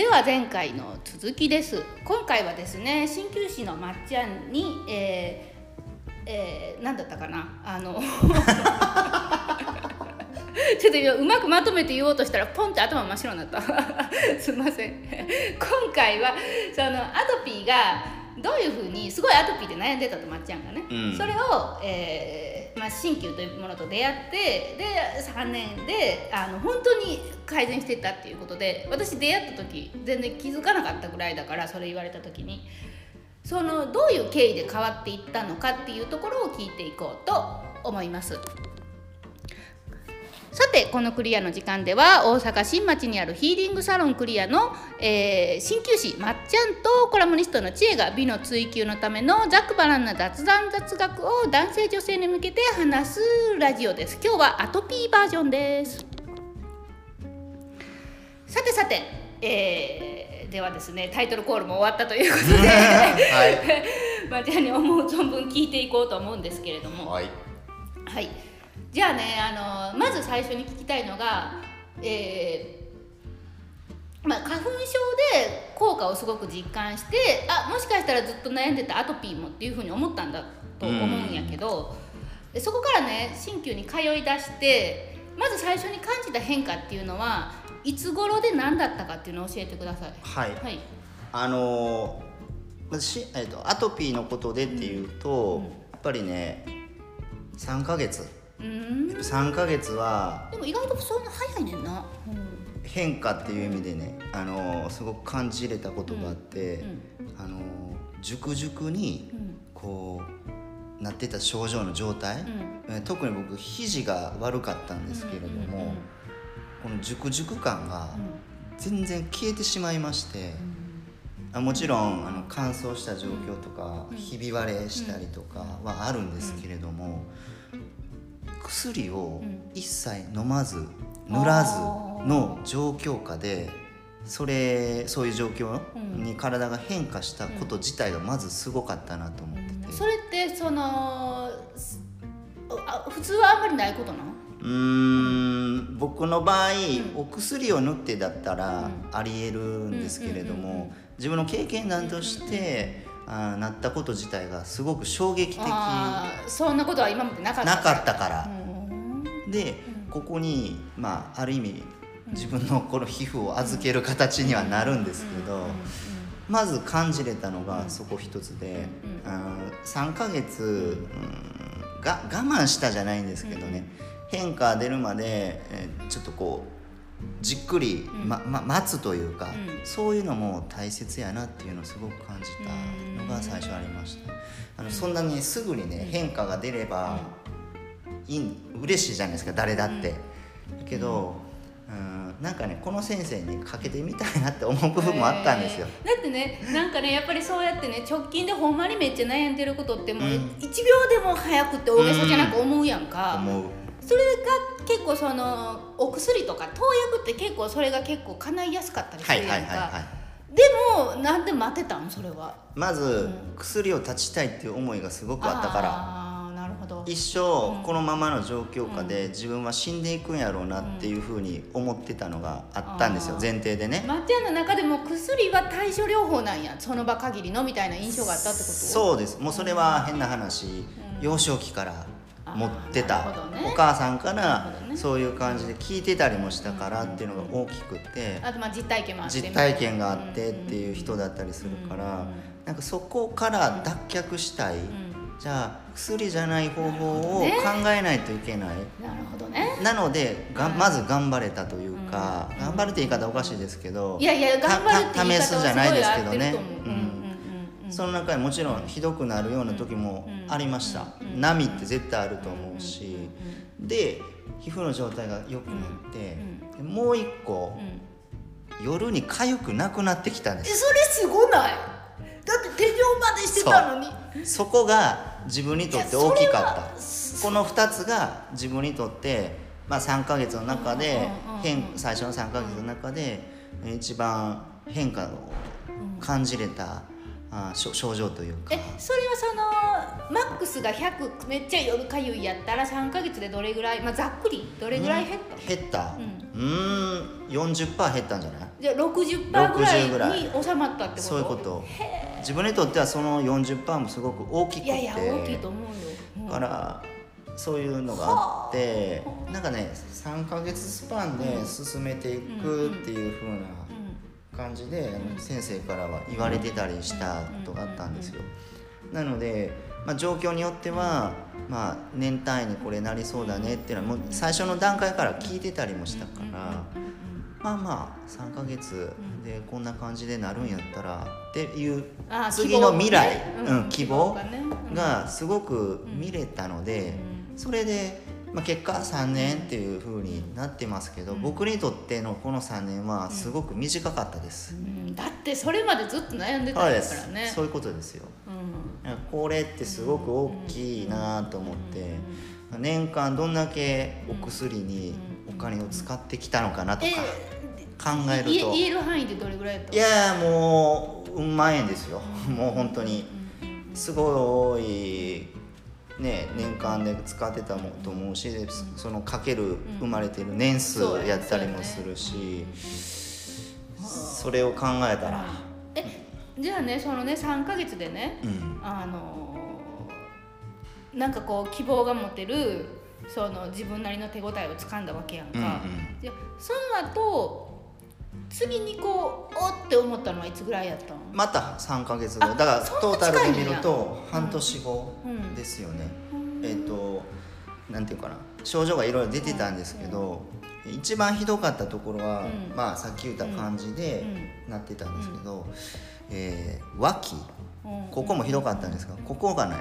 では前回の続きです。今回はですね鍼灸師のまっちゃんにえー、えー、何だったかな？あの ちょっと今うまくまとめて言おうとしたらポンって頭真っ白になった。すいません。今回はそのアトピーがどういうふうにすごいアトピーで悩んでたとまっちゃんがね、うん、それを、えーまあ、鍼灸というものと出会ってで3年であの本当に改善してったっていうことで私出会った時全然気づかなかったぐらいだからそれ言われた時にそのどういう経緯で変わっていったのかっていうところを聞いていこうと思います。さてこのクリアの時間では大阪新町にあるヒーリングサロンクリアのえー、鍼灸師まっちゃんとコラムニストの知恵が美の追求のためのざっくばらんな雑談雑学を男性女性に向けて話すラジオです。今日はアトピーバージョンです。さてさて、えー、ではですねタイトルコールも終わったということで、はい、まあ、じゃあに思う存分聞いていこうと思うんですけれども。はい、はい、じゃあねあのまず最初に聞きたいのがえーまあ、花粉症で効果をすごく実感してあもしかしたらずっと悩んでたアトピーもっていうふうに思ったんだと思うんやけど、うん、そこからね鍼灸に通いだしてまず最初に感じた変化っていうのはいつ頃で何だったかっていうのを教えてください。はい、はい、あのし、えーと、アトピーのことでっていうと、うん、やっぱりね3ヶ月うん。3ヶ月はでも意外とそんな早いねんな、うん変化っていう意味でねあのすごく感じれたことがあって、うんうん、あの熟々にこう、なってた症状の状態、うん、特に僕肘が悪かったんですけれども、この熟々感が全然消えてしまいまして。あもちろんあの乾燥した状況とか、ひび割れしたりとかはあるんですけれども、薬を一切飲まず塗らずの状況下でそれそういう状況に体が変化したこと自体がまずすごかったなと思ってて、うん、それってその普通はあんまりないことなの？うん僕の場合、うん、お薬を塗ってだったらありえるんですけれども自分の経験談として、あなったこと自体がすごく衝撃的そんなことは今までなかった。なかったから。でここにまあある意味自分のこの皮膚を預ける形にはなるんですけどまず感じれたのがそこ一つで、うん、3ヶ月、うん、が我慢したじゃないんですけどね。変化出るまで、えちょっとこうじっくり、まま、待つというか、そういうのも大切やなっていうのをすごく感じたのが最初ありました。あのそんなにすぐにね変化が出れば、いい嬉しいじゃないですか誰だって。だけど、うん、なんかねこの先生にかけてみたいなって思う部分もあったんですよ、だってねなんかねやっぱりそうやってね直近でほんまにめっちゃ悩んでることってもう1秒でも早くって大げさじゃなく思うやんか、うん、思う。それが結構そのお薬とか投薬って結構それが結構叶いやすかったりするやんか、はいはいはいはい。でもなんで待てたん？それは。まず、薬を断ちたいっていう思いがすごくあったから一生このままの状況下で自分は死んでいくんやろうなっていうふうに思ってたのがあったんですよ前提でね。マッの中でも薬は対処療法なんやその場限りのみたいな印象があったってこと？そうです。もうそれは変な話、幼少期から持ってた、ね、お母さんからそういう感じで聞いてたりもしたからっていうのが大きくて、あとまあ実体験もあって。実体験があってっていう人だったりするから、なんかそこから脱却したい、じゃあ薬じゃない方法を考えないといけない。なるほどね。なのでがまず頑張れたというか、うん、頑張るって言い方おかしいですけどいやいや頑張るって言い方試すじゃないですけどね。その中にもちろんひどくなるような時もありました。波って絶対あると思うし。で皮膚の状態が良くなってもう一個夜に痒くなくなってきたんです。それすごない？だって手錠までしてたのに。そこが自分にとって大きかった。この2つが自分にとって、まあ、3か月の中で変最初の3か月の中で一番変化を感じれた、あ症状というか。えそれはそのマックスが100めっちゃ夜かゆいやったら3か月でどれぐらい、まあ、ざっくりどれぐらい減った、減った。うん40%減ったんじゃない？じゃあ60%ぐらいに収まったってこと？そういうこと。自分にとってはその40%もすごく大きくて。いやいや大きいと思うよ、うん、だからそういうのがあってなんかね3か月スパンで進めていくっていうふうな感じで先生からは言われてたりしたことがあったんですよ。なので、まあ、状況によっては、まあ、年単位にこれなりそうだねっていうのはもう最初の段階から聞いてたりもしたから。まあまあ3ヶ月でこんな感じでなるんやったらっていう次の未来、うん、希望がすごく見れたのでそれでまあ、結果3年っていうふうになってますけど、うん、僕にとってのこの3年はすごく短かったです、うん、だってそれまでずっと悩んでたんですからね。そういうことですよ、うん、これってすごく大きいなと思って、年間どんだけお薬にお金を使ってきたのかなとか考えると、言える範囲でどれぐらいいやもううん万円ですよ、もう本当にすごいね、年間で使ってたもと思うしそのかける生まれてる年数やったりもするし、それを考えたらえじゃあねそのね3か月でね、うん、あのなんかこう希望が持てるその自分なりの手応えをつかんだわけやんか、うんうん、でその後次にこうおって思ったのはいつぐらいやったの？また3か月後。だからトータルで見ると半年後ですよね、うん、えっ、ー、となんていうかな。症状がいろいろ出てたんですけど、うん、一番ひどかったところは、うん、まあさっき言った感じでなってたんですけど、えー、脇ここもひどかったんですがここがね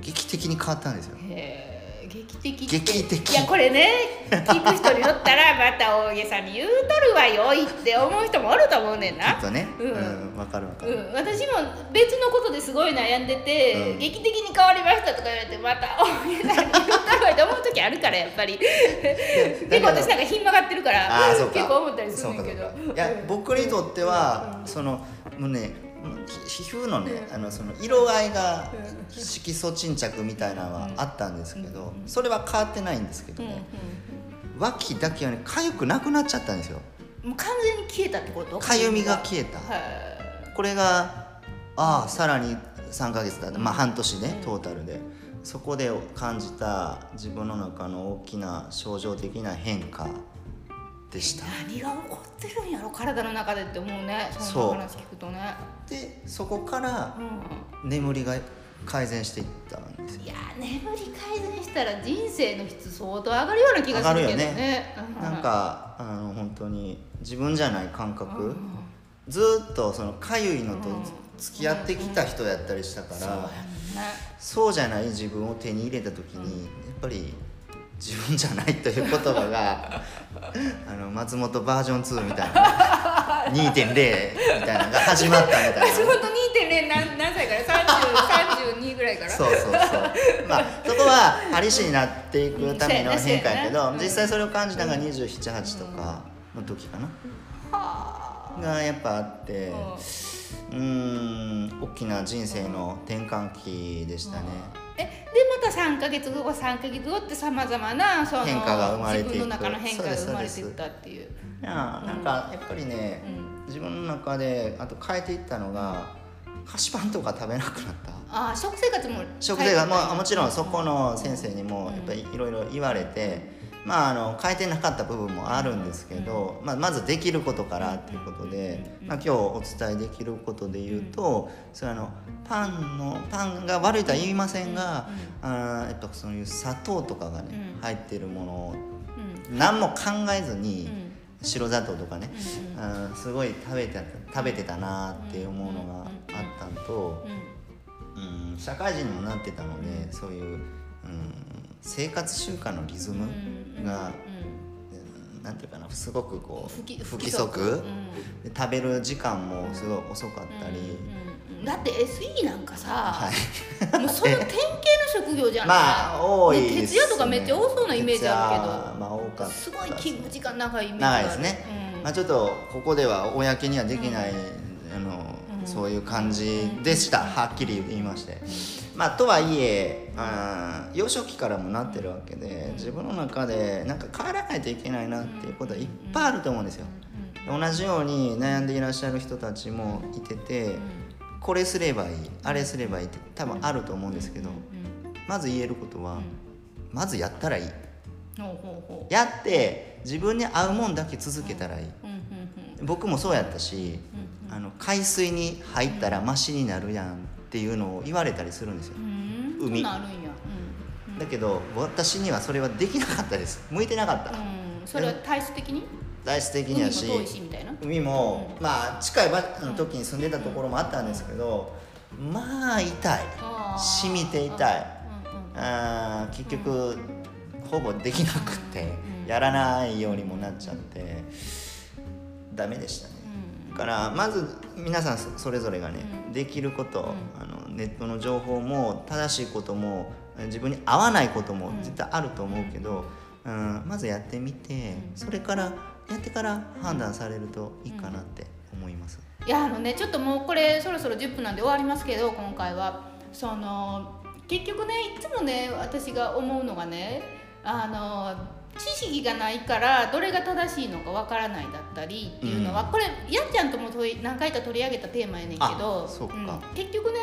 劇的に変わったんですよ。へー劇的劇的。いやこれね聞く人によったら また大げさに言うとるわよいって思う人もおると思うねんな。きっとね。うん、うん、かるわかる、うん、私も別のことですごい悩んでて、うん、劇的に変わりましたとか言われてまた大げさに言うとるわって思う時あるからやっぱり。結構私なんかひん曲がってるから結構思ったりするんだけど。いや僕にとっては、そのもうね皮膚のね、あのその色合いが色素沈着みたいなのはあったんですけど、それは変わってないんですけどね、脇だけはね痒くなくなっちゃったんですよ。もう完全に消えたってこと？痒みが消えた、これがああさらに3か月だまあ半年ね、トータルで。そこで感じた自分の中の大きな症状的な変化でした。何が起こってるんやろ体の中でって思うねそんな話聞くとね。でそこから眠りが改善していったんですいや眠り改善したら人生の質相当上がるような気がするけどね。ね、なんかあの本当に自分じゃない感覚、ずっとそのかゆいのと付き合ってきた人やったりしたから、そうじゃない自分を手に入れた時にやっぱり自分じゃないという言葉が あの松本バージョン2みたいな2.0みたいなのが始まったみたいな。松本2.0何何歳から？3032ぐらいから？そうそうそう。まあそこは針師になっていくための変化やけど、実際それを感じたのが278とかの時かな、がやっぱあってうん。大きな人生の転換期でしたね、えでまた3か月後は3か月後ってさまざまなその変化が生まれて自分の中の変化が生まれていったっていう。いやなんかやっぱりね、うん、自分の中であと変えていったのが菓子パンとか食べなくなった。あ食生活も食生活ももちろんそこの先生にもやっぱりいろいろ言われて、まあ、あの変えてなかった部分もあるんですけど、まあ、まずできることからっていうことで、まあ、今日お伝えできることで言うとそれあのパンのパンが悪いとは言いませんが、あやっぱそういう砂糖とかがね、入ってるものを何も考えずに、白砂糖とかね、うん、すごい食べて食べてたなっていうものがあったんと、うん、社会人にもなってたのでそういう、うん、生活習慣のリズムが、うん、なんていうかなすごくこう不規則、食べる時間もすごい遅かったり。だって SE なんかさ、はい、もうその典型の職業じゃん。まあ多いです、ね、徹夜とかめっちゃ多そうなイメージあるけど。まあ多かった、すごい勤務時間長いイメージ長いですね、うん、まあちょっとここでは公にはできない、うん、あの、うん、そういう感じでした、はっきり言いまして。まあとはいえあ幼少期からもなってるわけで自分の中でなんか変えらないといけないなっていうことはいっぱいあると思うんですよ。同じように悩んでいらっしゃる人たちもいててこれすればいいあれすればいいって多分あると思うんですけどまず言えることはまずやったらいい。やって自分に合うもんだけ続けたらいい。僕もそうやったし、あの海水に入ったらマシになるやんっていうのを言われたりするんですよ、海。だけど私にはそれはできなかったです。向いてなかった、それは体質的に？体質的にはし海も、まあ近い時に住んでたところもあったんですけど、まあ痛い。染みて痛い、あ結局、ほぼできなくて、やらないようにもなっちゃってダメでしたね、からまず皆さんそれぞれがね、できること、あのネットの情報も正しいことも自分に合わないことも絶対あると思うけど、うん、まずやってみてそれからやってから判断されるといいかなって思います。いやあのねちょっともうこれそろそろ10分なんで終わりますけど今回は。その結局ねいつもね私が思うのがねあの知識がないからどれが正しいのかわからないだったりっていうのは、うん、これやっちゃんとも何回か取り上げたテーマやねんけど、うん、結局ね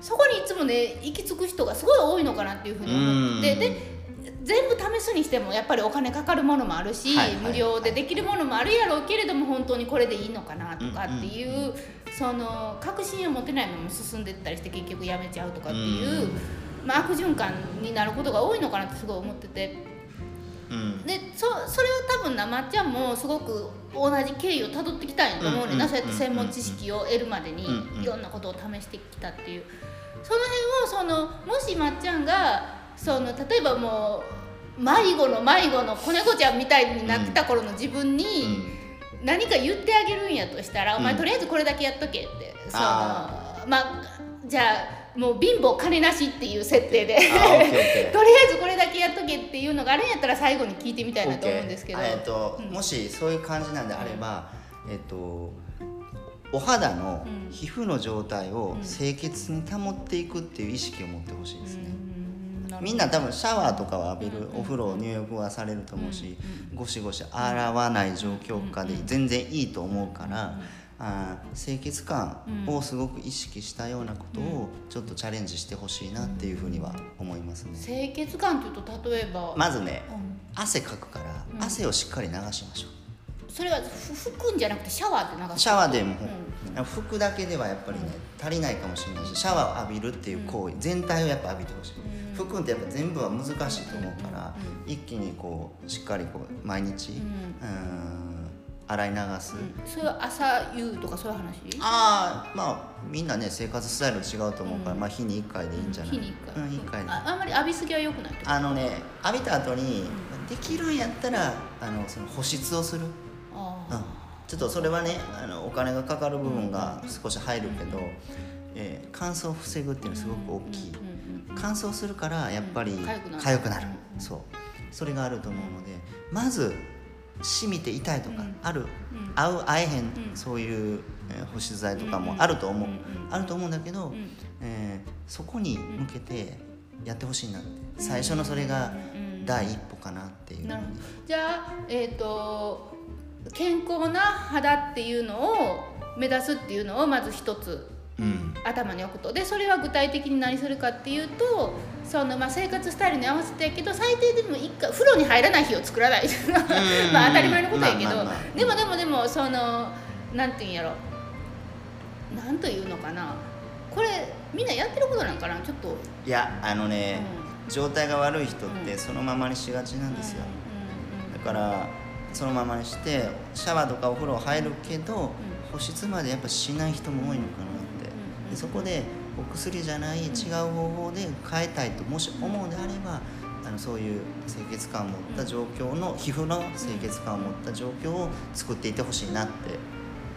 そこにいつもね行き着く人がすごい多いのかなっていうふうに思って、で全部試すにしてもやっぱりお金かかるものもあるし、はいはい、無料でできるものもあるやろうけれども本当にこれでいいのかなとかっていう、うんうん、その確信を持てないまま進んでったりして結局やめちゃうとかっていう、まあ、悪循環になることが多いのかなってすごい思ってて。でそそれを多分なまっちゃんもすごく同じ経緯をたどってきたんやと思うねんな、そうやって専門知識を得るまでにいろんなことを試してきたっていう。その辺をそのもしまっちゃんがその例えばもう迷子の迷子の子猫ちゃんみたいになってた頃の自分に何か言ってあげるんやとしたら、お前とりあえずこれだけやっとけってそのまあじゃあもう貧乏金なしっていう設定で。とりあえずこれだけやっとけっていうのがあるんやったら最後に聞いてみたいなと思うんですけど、えーと、うん、もしそういう感じなんであれば、えっ、ー、とお肌の皮膚の状態を清潔に保っていくっていう意識を持ってほしいですね、みんな多分シャワーとかを浴びる、お風呂入浴はされると思うし、ゴシゴシ洗わない状況下で全然いいと思うから、あ清潔感をすごく意識したようなことをちょっとチャレンジしてほしいなっていうふうには思いますね。清潔感というと例えば？まずね、うん、汗かくから汗をしっかり流しましょう。それは拭くんじゃなくてシャワーで流す？シャワーでも、うん、拭くだけではやっぱりね、足りないかもしれないしシャワーを浴びるっていう行為、全体をやっぱ浴びてほしい、拭くんってやっぱ全部は難しいと思うから、一気にこうしっかりこう毎日、うん洗い流す、うん、それは朝夕とかそういう話？ああまあみんなね生活スタイル違うと思うから、うん、まあ日に1回でいいんじゃない？日に1回、うん、1回ああんまり浴びすぎはよくないあのね浴びた後に、できるんやったらあのその保湿をする。あ、うん、ちょっとそれはねあのお金がかかる部分が少し入るけど、えー、乾燥を防ぐっていうのはすごく大きい、乾燥するからやっぱり痒くなる。そう。それがあると思うのでまずしみて痛いとかある、合う合えへん、そういう、え保湿剤とかもあると思う、あると思うんだけど、えー、そこに向けてやってほしいなって。最初のそれが第一歩かなっていう、じゃあえっ、ー、と健康な肌っていうのを目指すっていうのをまず一つ。うん、頭に置くと。でそれは具体的に何するかっていうとその、まあ、生活スタイルに合わせてやけど最低でも一回風呂に入らない日を作らない。まあ当たり前のことやけど、まあまあまあ、でもでもでもそのなんていうんやろ。なんというのかな。これみんなやってることなんかな？ちょっと。いやあのね、うん、状態が悪い人ってそのままにしがちなんですよ、だからそのままにしてシャワーとかお風呂入るけど、保湿までやっぱしない人も多いのかなでそこでお薬じゃない違う方法で変えたいともし思うのであればあのそういう清潔感を持った状況の皮膚の清潔感を持った状況を作っていてほしいなって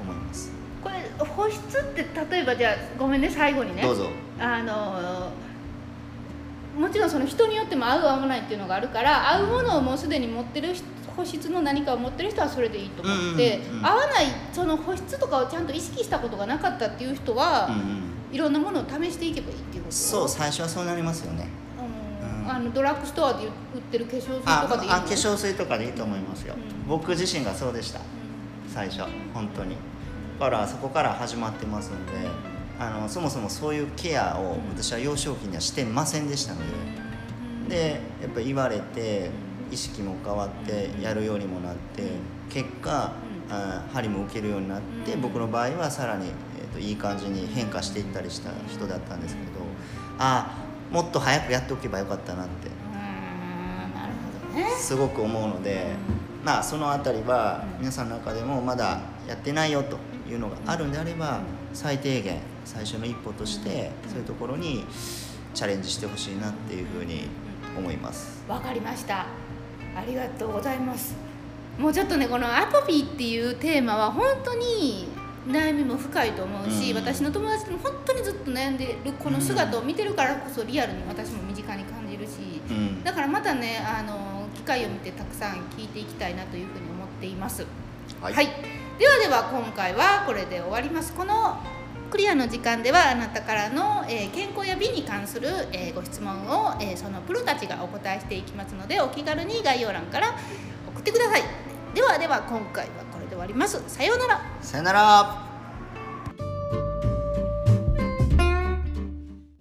思います。これ保湿って例えばじゃあごめんね最後にね。どうぞ。あのもちろんその人によっても合う合わないっていうのがあるから合うものをもうすでに持ってる保湿の何かを持ってる人はそれでいいと思って、合わないその保湿とかをちゃんと意識したことがなかったっていう人は、いろんなものを試していけばいいっていうこと。そう最初はそうなりますよね。あのドラッグストアで売ってる化粧水とかでいいあ化粧水とかでいいと思いますよ、うん、僕自身がそうでした、うん、最初本当に。だからそこから始まってますのであのそもそもそういうケアを私は幼少期にはしてませんでしたので、でやっぱ言われて意識も変わってやるようにもなって結果、あ針も受けるようになって僕の場合はさらに、えーと、いい感じに変化していったりした人だったんですけどあもっと早くやっておけばよかったなってすごく思うので、まあその辺りは皆さんの中でもまだやってないよというのがあるんであれば最低限最初の一歩としてそういうところにチャレンジしてほしいなっていうふうに思います。わかりましたありがとうございます。もうちょっとねこのアトピーっていうテーマは本当に悩みも深いと思うし、うん、私の友達でも本当にずっと悩んでるこの姿を見てるからこそリアルに私も身近に感じるし、うん、だからまたねあの機会を見てたくさん聞いていきたいなというふうに思っています。はい、はい、ではでは今回はこれで終わります。このクリアの時間ではあなたからの、え、健康や美に関する、え、ご質問を、え、そのプロたちがお答えしていきますのでお気軽に概要欄から送ってください。ではでは今回はこれで終わります。さようなら。さようなら。